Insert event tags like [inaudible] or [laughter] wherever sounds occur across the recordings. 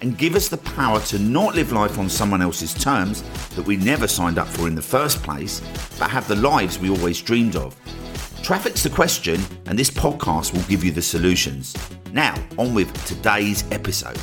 and give us the power to not live life on someone else's terms that we never signed up for in the first place, but have the lives we always dreamed of. Traffic's the question, and this podcast will give you the solutions. Now, on with today's episode.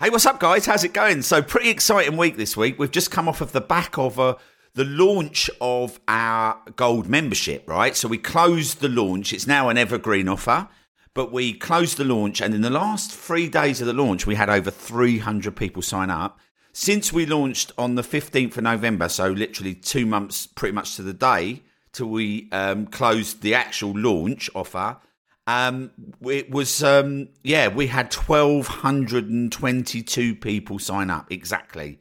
Hey, what's up, guys? How's it going? So, pretty exciting week this week. We've just come off of the back of a the launch of our gold membership, right? So we closed the launch. It's now an evergreen offer, but we closed the launch. And in the last three days of the launch, we had over 300 people sign up. Since we launched on the 15th of November, so literally two months pretty much to the day till we um, closed the actual launch offer, um, it was, um, yeah, we had 1,222 people sign up exactly.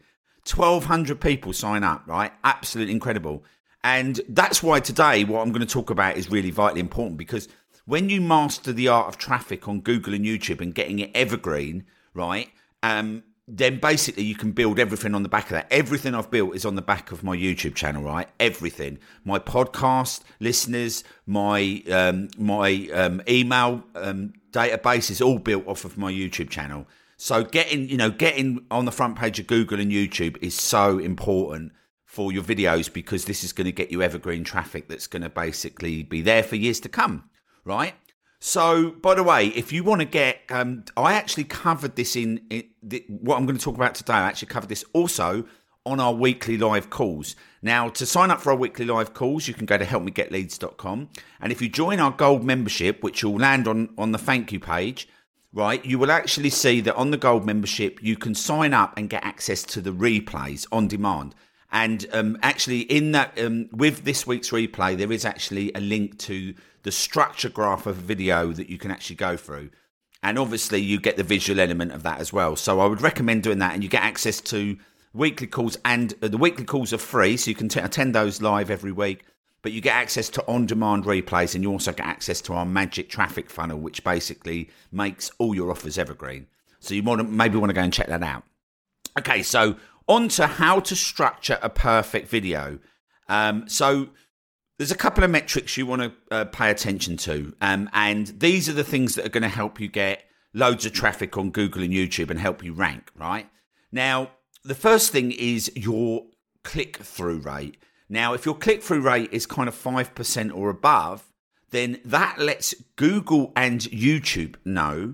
1,200 people sign up, right? Absolutely incredible. And that's why today, what I'm going to talk about is really vitally important because when you master the art of traffic on Google and YouTube and getting it evergreen, right? Um, then basically you can build everything on the back of that. Everything I've built is on the back of my YouTube channel, right? Everything. My podcast listeners, my um, my um, email um, database is all built off of my YouTube channel. So getting, you know, getting on the front page of Google and YouTube is so important for your videos because this is going to get you evergreen traffic that's going to basically be there for years to come, right? So, by the way, if you want to get, um, I actually covered this in, in the, what I'm going to talk about today. I actually covered this also on our weekly live calls. Now, to sign up for our weekly live calls, you can go to helpmegetleads.com. And if you join our gold membership, which you'll land on, on the thank you page, right, you will actually see that on the gold membership, you can sign up and get access to the replays on demand. And um, actually, in that, um, with this week's replay, there is actually a link to the structure graph of a video that you can actually go through. And obviously, you get the visual element of that as well. So I would recommend doing that, and you get access to weekly calls. And uh, the weekly calls are free, so you can t- attend those live every week but you get access to on demand replays and you also get access to our magic traffic funnel, which basically makes all your offers evergreen. So you want to maybe want to go and check that out. Okay, so on to how to structure a perfect video. Um, so there's a couple of metrics you want to uh, pay attention to, um, and these are the things that are going to help you get loads of traffic on Google and YouTube and help you rank. Right now, the first thing is your click through rate. Now, if your click through rate is kind of 5% or above, then that lets Google and YouTube know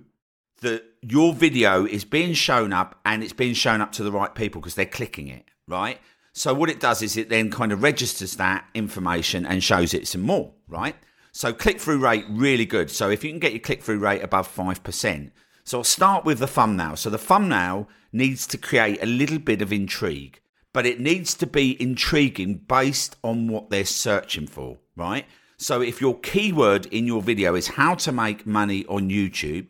that your video is being shown up and it's being shown up to the right people because they're clicking it, right? So, what it does is it then kind of registers that information and shows it some more, right? So, click through rate, really good. So, if you can get your click through rate above 5%, so I'll start with the thumbnail. So, the thumbnail needs to create a little bit of intrigue but it needs to be intriguing based on what they're searching for, right? So if your keyword in your video is how to make money on YouTube,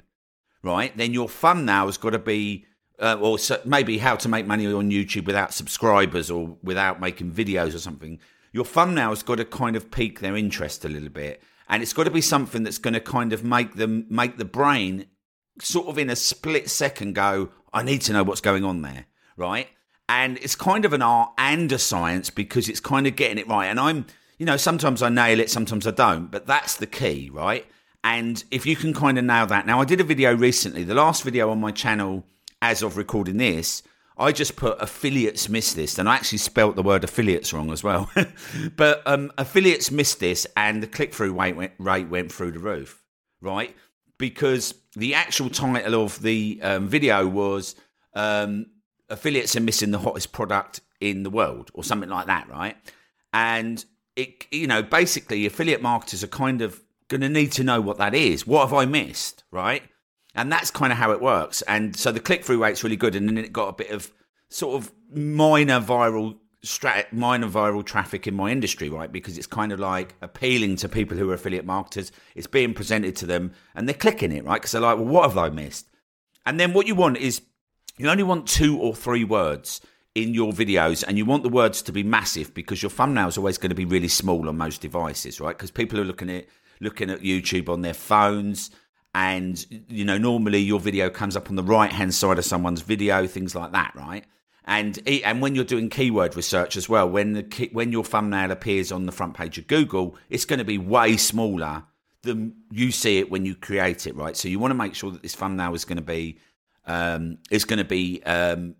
right, then your thumbnail has got to be, uh, or maybe how to make money on YouTube without subscribers or without making videos or something. Your thumbnail has got to kind of pique their interest a little bit, and it's got to be something that's going to kind of make them make the brain sort of in a split second go, I need to know what's going on there, right? and it's kind of an art and a science because it's kind of getting it right. And I'm, you know, sometimes I nail it, sometimes I don't, but that's the key, right? And if you can kind of nail that. Now, I did a video recently, the last video on my channel as of recording this, I just put affiliates miss this, and I actually spelt the word affiliates wrong as well. [laughs] but um, affiliates missed this, and the click through rate went, rate went through the roof, right? Because the actual title of the um, video was um, affiliates are missing the hottest product in the world or something like that, right? And it, you know, basically affiliate marketers are kind of going to need to know what that is. What have I missed, right? And that's kind of how it works. And so the click through rate's really good. And then it got a bit of sort of minor viral strat- minor viral traffic in my industry, right? Because it's kind of like appealing to people who are affiliate marketers. It's being presented to them and they're clicking it, right? Because they're like, well, what have I missed? And then what you want is you only want two or three words in your videos and you want the words to be massive because your thumbnail is always going to be really small on most devices, right? Because people are looking at looking at YouTube on their phones and you know normally your video comes up on the right hand side of someone's video things like that right? And and when you're doing keyword research as well when the key, when your thumbnail appears on the front page of Google it's going to be way smaller than you see it when you create it right? So you want to make sure that this thumbnail is going to be um, is going to be um,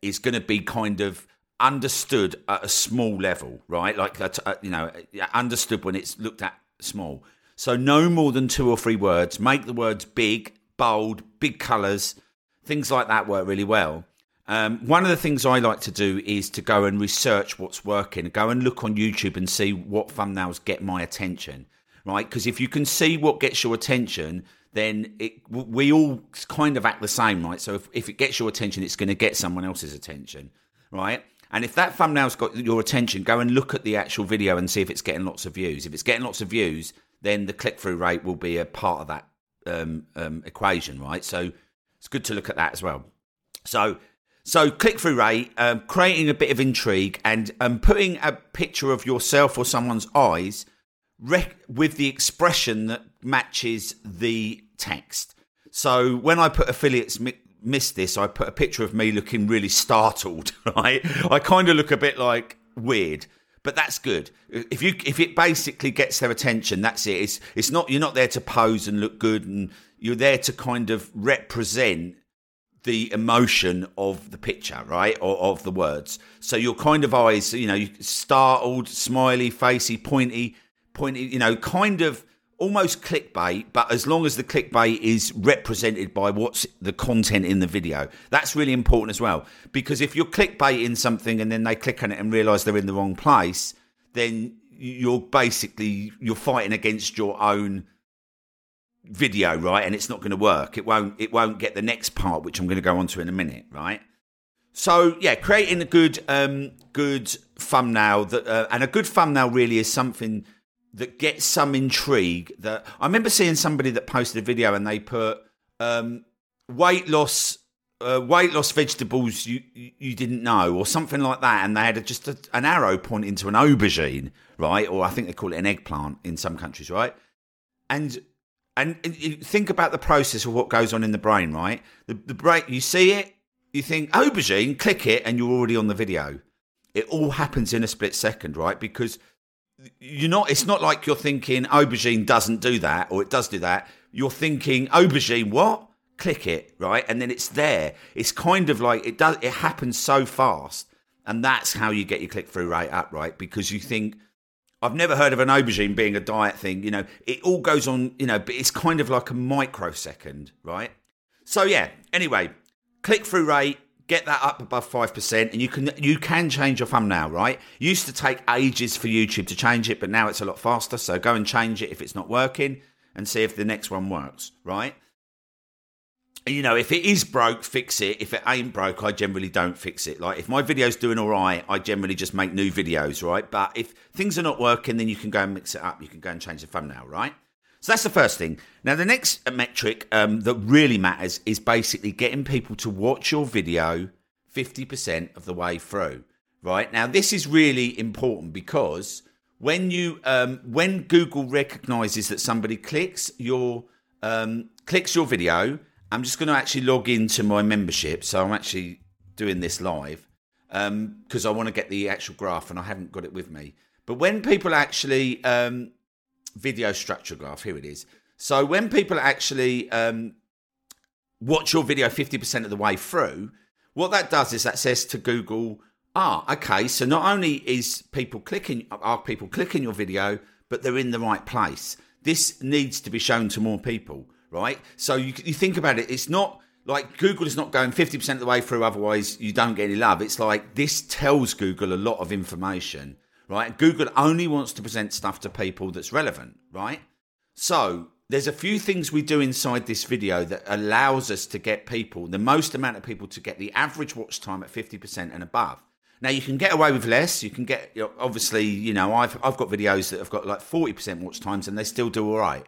is going to be kind of understood at a small level right? Like you know understood when it's looked at small so no more than two or three words. Make the words big, bold, big colours. Things like that work really well. Um, one of the things I like to do is to go and research what's working. Go and look on YouTube and see what thumbnails get my attention, right? Because if you can see what gets your attention, then it, we all kind of act the same, right? So if, if it gets your attention, it's going to get someone else's attention, right? And if that thumbnail's got your attention, go and look at the actual video and see if it's getting lots of views. If it's getting lots of views, then the click through rate will be a part of that um, um, equation, right? So it's good to look at that as well. So, so click through rate, um, creating a bit of intrigue, and um, putting a picture of yourself or someone's eyes rec- with the expression that matches the text. So when I put affiliates mi- miss this, I put a picture of me looking really startled. [laughs] Right, I kind of look a bit like weird but that's good. If you if it basically gets their attention, that's it. It's it's not you're not there to pose and look good, and you're there to kind of represent the emotion of the picture, right, or of the words. So your kind of eyes, you know, startled, smiley, facey, pointy, pointy, you know, kind of almost clickbait, but as long as the clickbait is represented by what's the content in the video, that's really important as well. Because if you're clickbaiting something and then they click on it and realize they're in the wrong place, then you're basically you're fighting against your own video, right? And it's not going to work. It won't. It won't get the next part, which I'm going to go on to in a minute, right? So yeah, creating a good, um, good thumbnail that, uh, and a good thumbnail really is something that gets some intrigue. That I remember seeing somebody that posted a video and they put um, weight loss. Uh, weight loss vegetables you you didn't know, or something like that, and they had a, just a, an arrow pointing to an aubergine, right? Or I think they call it an eggplant in some countries, right? And and you think about the process of what goes on in the brain, right? The, the brain, you see it, you think aubergine, click it, and you're already on the video. It all happens in a split second, right? Because you're not it's not like you're thinking aubergine doesn't do that or it does do that. You're thinking aubergine what? Click it right? And then it's there. It's kind of like it does it happens so fast. And that's how you get your click through rate up right? Because you think I've never heard of an aubergine being a diet thing you know? It all goes on you know but it's kind of like a microsecond right? So yeah anyway click through rate get that up above 5% and you can you can change your thumbnail right? Used to take ages for youtube to change it but now it's a lot faster so go and change it if it's not working and see if the next one works right? You know if it is broke fix it. If it ain't broke i generally don't fix it. Like if my video's doing all right i generally just make new videos right? But if things are not working then you can go and mix it up. You can go and change the thumbnail right so that's the first thing. Now, the next metric um, that really matters is basically getting people to watch your video 50% of the way through. Right now, this is really important because when you um, when Google recognizes that somebody clicks your um, clicks your video, I'm just going to actually log into my membership. So I'm actually doing this live because um, I want to get the actual graph and I haven't got it with me. But when people actually um, video structure graph. Here it is. So when people actually um, watch your video 50% of the way through, what that does is that says to Google, ah, okay, so not only is people clicking, are people clicking your video, but they're in the right place. This needs to be shown to more people, right? So you, you think about it, it's not like Google is not going 50% of the way through, otherwise you don't get any love. It's like this tells Google a lot of information right? Google only wants to present stuff to people that's relevant, right? So there's a few things we do inside this video that allows us to get people, the most amount of people to get the average watch time at 50% and above. Now you can get away with less. You can get you know, obviously, you know, I've I've got videos that have got like forty percent watch times, and they still do all right.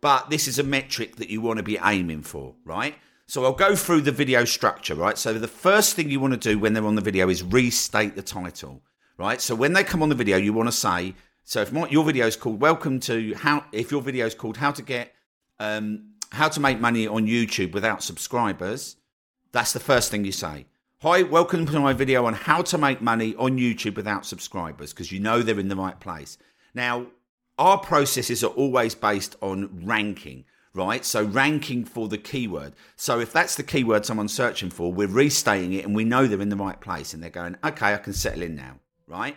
But this is a metric that you want to be aiming for, right? So I'll go through the video structure, right? So the first thing you want to do when they're on the video is restate the title, right? So when they come on the video, you want to say, so if my, your video is called "Welcome to How," if your video is called "How to Get," um, how to make money on YouTube without subscribers, that's the first thing you say. Hi, welcome to my video on how to make money on YouTube without subscribers because you know they're in the right place. Now, our processes are always based on ranking, right? So, ranking for the keyword. So, if that's the keyword someone's searching for, we're restating it and we know they're in the right place and they're going, okay, I can settle in now, right?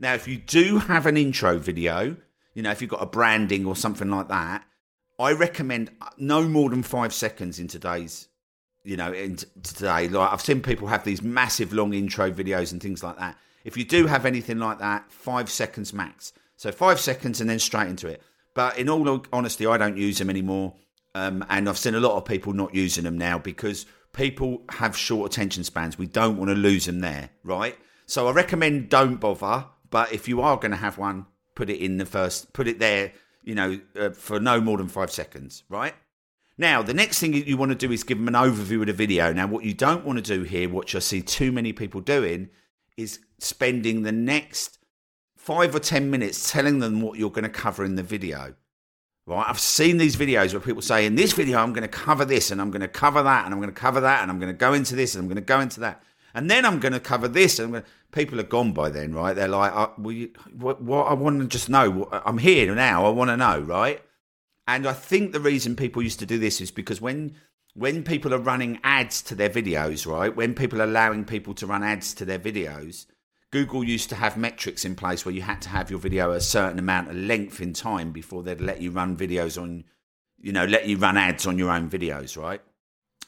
Now, if you do have an intro video, you know, if you've got a branding or something like that, I recommend no more than five seconds in today's you know, in t- today. Like I've seen people have these massive long intro videos and things like that. If you do have anything like that, five seconds max. So five seconds and then straight into it. But in all honesty, I don't use them anymore. Um, and I've seen a lot of people not using them now because people have short attention spans. We don't want to lose them there, right? So I recommend don't bother. But if you are going to have one, put it in the first, put it there, you know, uh, for no more than five seconds, right? Now, the next thing you want to do is give them an overview of the video. Now, what you don't want to do here, which I see too many people doing, is spending the next five or 10 minutes telling them what you're going to cover in the video. Right? I've seen these videos where people say, in this video, I'm going to cover this and I'm going to cover that and I'm going to cover that and I'm going to go into this and I'm going to go into that. And then I'm going to cover this. And people are gone by then, right? They're like, uh, well, what, what, I want to just know. I'm here now. I want to know, right? And I think the reason people used to do this is because when when people are running ads to their videos, right? When people are allowing people to run ads to their videos, Google used to have metrics in place where you had to have your video a certain amount of length in time before they'd let you run videos on, you know, let you run ads on your own videos, right?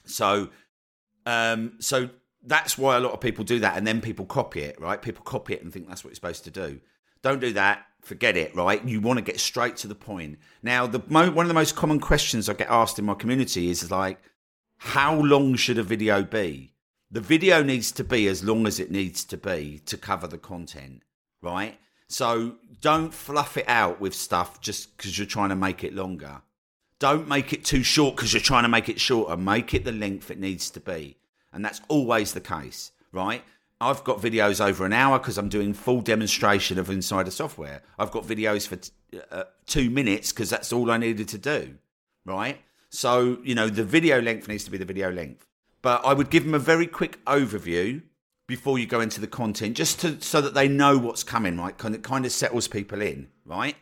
So, um, so that's why a lot of people do that, and then people copy it, right? People copy it and think that's what you're supposed to do. Don't do that forget it, right? You want to get straight to the point. Now, the mo- one of the most common questions I get asked in my community is like, how long should a video be? The video needs to be as long as it needs to be to cover the content, right? So don't fluff it out with stuff just because you're trying to make it longer. Don't make it too short because you're trying to make it shorter. Make it the length it needs to be. And that's always the case, right? I've got videos over an hour because I'm doing full demonstration of Insider software. I've got videos for t- uh, two minutes because that's all I needed to do, right? So, you know, the video length needs to be the video length. But I would give them a very quick overview before you go into the content, just to, so that they know what's coming, right? Kind of, kind of settles people in, right?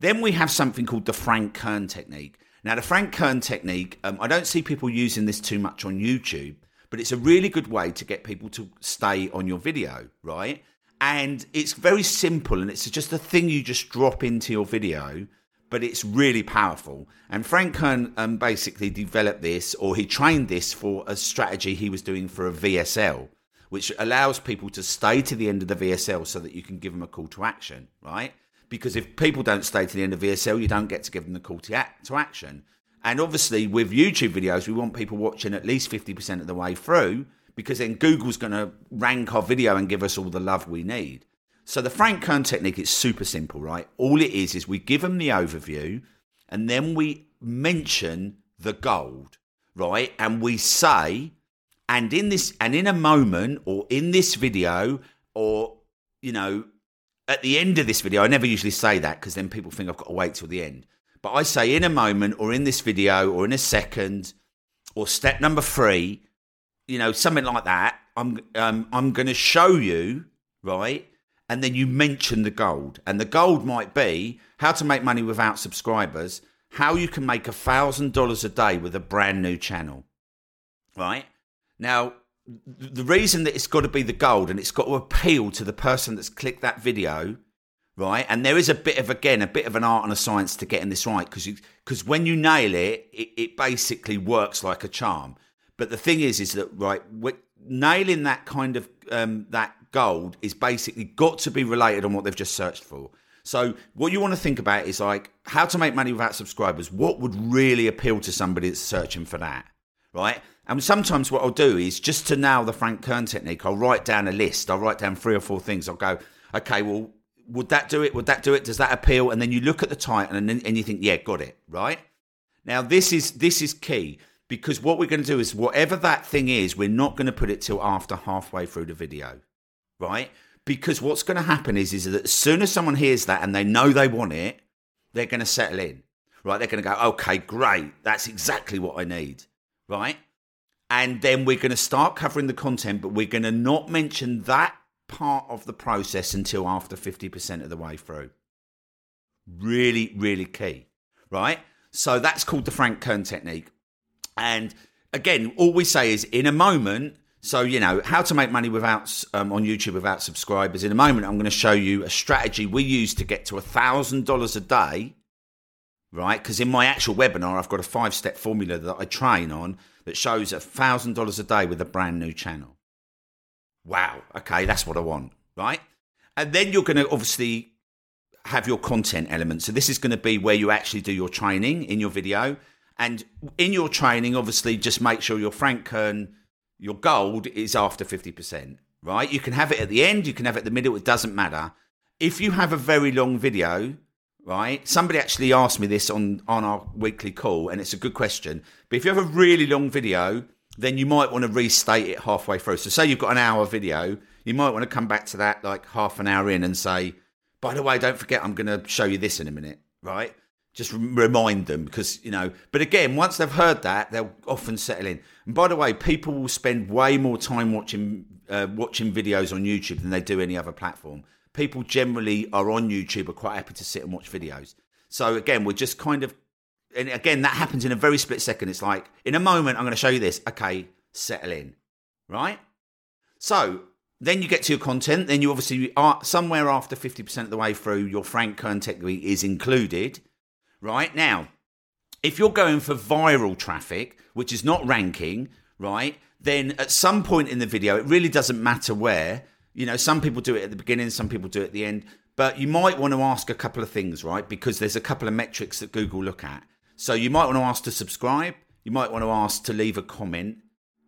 Then we have something called the Frank Kern technique. Now, the Frank Kern technique, um, I don't see people using this too much on YouTube but it's a really good way to get people to stay on your video, right? And it's very simple and it's just a thing you just drop into your video, but it's really powerful. And Frank Kern um, basically developed this or he trained this for a strategy he was doing for a VSL, which allows people to stay to the end of the VSL so that you can give them a call to action, right? Because if people don't stay to the end of VSL, you don't get to give them the call to, act, to action. And obviously, with YouTube videos, we want people watching at least 50% of the way through because then Google's going to rank our video and give us all the love we need. So, the Frank Kern technique is super simple, right? All it is is we give them the overview and then we mention the gold, right? And we say, and in this, and in a moment or in this video or, you know, at the end of this video, I never usually say that because then people think I've got to wait till the end. But I say in a moment or in this video or in a second or step number three, you know, something like that. I'm um, I'm going to show you right, and then you mention the gold, and the gold might be how to make money without subscribers, how you can make a thousand dollars a day with a brand new channel, right? Now, the reason that it's got to be the gold and it's got to appeal to the person that's clicked that video right? And there is a bit of again a bit of an art and a science to getting this right because because when you nail it, it, it, basically works like a charm. But the thing is, is that right, nailing that kind of um, that gold is basically got to be related on what they've just searched for. So what you want to think about is like how to make money without subscribers. What would really appeal to somebody that's searching for that? right? And sometimes what I'll do is just to nail the Frank Kern technique, I'll write down a list. I'll write down three or four things. I'll go, okay, well, would that do it? Would that do it? Does that appeal? And then you look at the title and then, and you think, yeah, got it, right? Now this is this is key because what we're going to do is whatever that thing is, we're not going to put it till after halfway through the video, right? Because what's going to happen is is that as soon as someone hears that and they know they want it, they're going to settle in, right? They're going to go, okay, great, that's exactly what I need, right? And then we're going to start covering the content, but we're going to not mention that part of the process until after 50% of the way through. Really, really key, right? So that's called the Frank Kern technique. And again, all we say is in a moment, so, you know, how to make money without um, on YouTube without subscribers. In a moment, I'm going to show you a strategy we use to get to a $1,000 a day, right? Because in my actual webinar, I've got a five step formula that I train on that shows $1,000 a day with a brand new channel. Wow. Okay, that's what I want, right? And then you're going to obviously have your content element. So this is going to be where you actually do your training in your video. And in your training, obviously, just make sure your Frank Kern, your gold is after 50%, right? You can have it at the end, you can have it at the middle, it doesn't matter. If you have a very long video, right? Somebody actually asked me this on, on our weekly call, and it's a good question. But if you have a really long video, then you might want to restate it halfway through. So, say you've got an hour video, you might want to come back to that like half an hour in and say, by the way, don't forget, I'm going to show you this in a minute, right? Just remind them because, you know, but again, once they've heard that, they'll often settle in. And by the way, people will spend way more time watching uh, watching videos on YouTube than they do any other platform. People generally are on YouTube are quite happy to sit and watch videos. So again, we're just kind of, and again, that happens in a very split second. It's like, in a moment, I'm going to show you this. Okay, settle in, right? So then you get to your content. Then you obviously are somewhere after 50% of the way through, your Frank Kern technique is included. Right now, if you're going for viral traffic, which is not ranking, right, then at some point in the video, it really doesn't matter where. You know, some people do it at the beginning, some people do it at the end. But you might want to ask a couple of things, right? Because there's a couple of metrics that Google look at. So you might want to ask to subscribe. You might want to ask to leave a comment,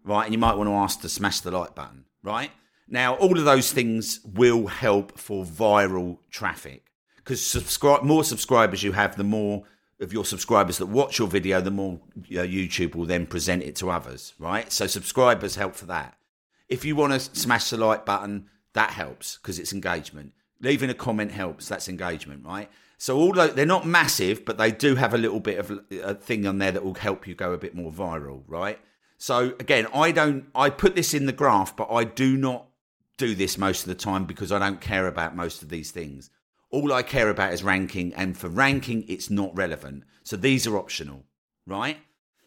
right? And you might want to ask to smash the like button, right? Now, all of those things will help for viral traffic because subscribe more subscribers you have, the more of your subscribers that watch your video, the more uh, YouTube will then present it to others, right? So subscribers help for that. If you want to smash the like button, that helps because it's engagement. Leaving a comment helps. That's engagement, right? So although they're not massive, but they do have a little bit of a thing on there that will help you go a bit more viral, right? So again, I don't. I put this in the graph, but I do not do this most of the time because I don't care about most of these things. All I care about is ranking, and for ranking, it's not relevant. So these are optional, right?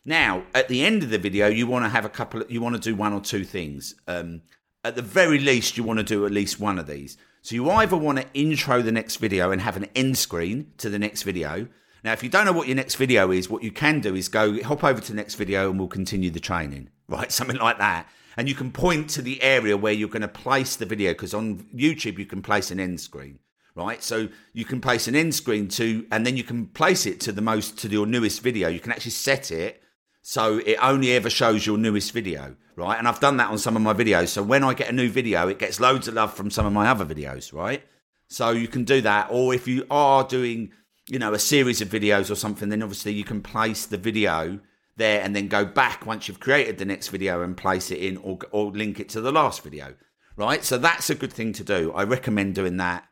Now, at the end of the video, you want to have a couple. Of, you want to do one or two things. Um, at the very least, you want to do at least one of these. So you either want to intro the next video and have an end screen to the next video. Now, if you don't know what your next video is, what you can do is go hop over to the next video and we'll continue the training, [laughs] right? Something like that and you can point to the area where you're going to place the video because on YouTube you can place an end screen right so you can place an end screen to and then you can place it to the most to your newest video you can actually set it so it only ever shows your newest video right and I've done that on some of my videos so when I get a new video it gets loads of love from some of my other videos right so you can do that or if you are doing you know a series of videos or something then obviously you can place the video there and then go back once you've created the next video and place it in or, or link it to the last video, right? So that's a good thing to do. I recommend doing that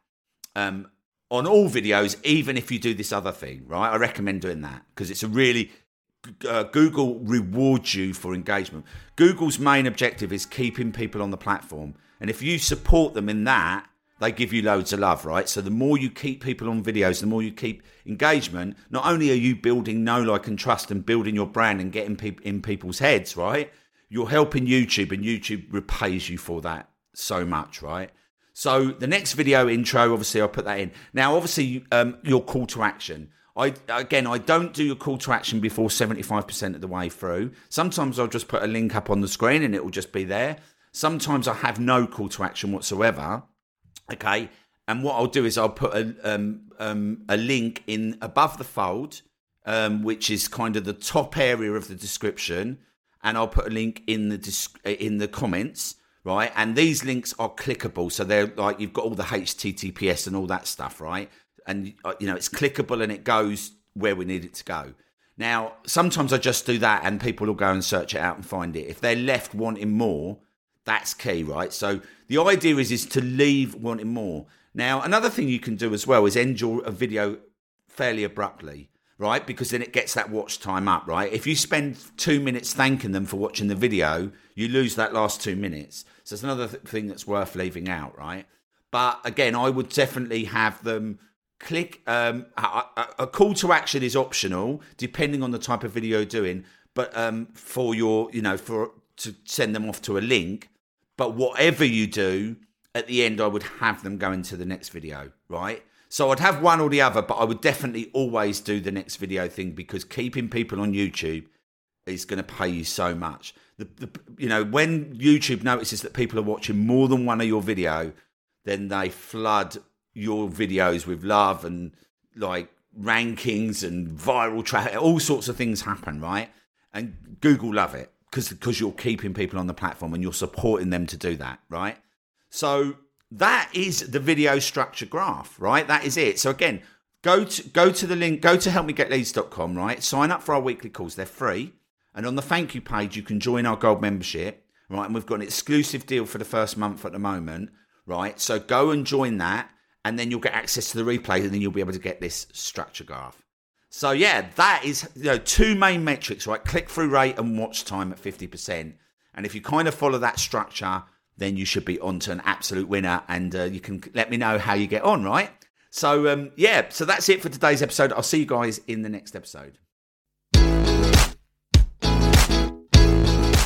um, on all videos, even if you do this other thing, right? I recommend doing that because it's a really uh, Google rewards you for engagement. Google's main objective is keeping people on the platform, and if you support them in that, they give you loads of love, right? So the more you keep people on videos, the more you keep engagement. Not only are you building know, like, and trust and building your brand and getting people in people's heads, right? You're helping YouTube, and YouTube repays you for that so much, right? So the next video intro, obviously, I'll put that in. Now, obviously, um, your call to action. I again, I don't do your call to action before seventy five percent of the way through. Sometimes I'll just put a link up on the screen and it will just be there. Sometimes I have no call to action whatsoever. Okay. And what I'll do is I'll put a, um, um, a link in above the fold, um, which is kind of the top area of the description. and I'll put a link in the disc- in the comments, right? And these links are clickable, so they're like you've got all the HTTPS and all that stuff, right? And uh, you know it's clickable and it goes where we need it to go. Now, sometimes I just do that, and people will go and search it out and find it. If they're left wanting more, that's key, right? So the idea is is to leave wanting more. Now, another thing you can do as well is end your a video fairly abruptly, right? Because then it gets that watch time up, right? If you spend two minutes thanking them for watching the video, you lose that last two minutes. So it's another th- thing that's worth leaving out, right? But again, I would definitely have them click. Um, a, a, call to action is optional, depending on the type of video you're doing. But um, for your, you know, for to send them off to a link. But whatever you do, at the end, I would have them go into the next video, right? So I'd have one or the other, but I would definitely always do the next video thing because keeping people on YouTube is going to pay you so much. The, the, you know, when YouTube notices that people are watching more than one of your video, then they flood your videos with love and like rankings and viral traffic. All sorts of things happen, right? And Google love it because because you're keeping people on the platform and you're supporting them to do that, right? So that is the video structure graph, right? That is it. So again, go to go to the link, go to helpmegetleads.com, right? Sign up for our weekly calls. They're free. And on the thank you page, you can join our gold membership, right? And we've got an exclusive deal for the first month at the moment, right? So go and join that, and then you'll get access to the replay, and then you'll be able to get this structure graph. So yeah, that is you know two main metrics, right? Click through rate and watch time at 50%. And if you kind of follow that structure, then you should be on to an absolute winner. And uh, you can let me know how you get on, right? So, um, yeah, so that's it for today's episode. I'll see you guys in the next episode.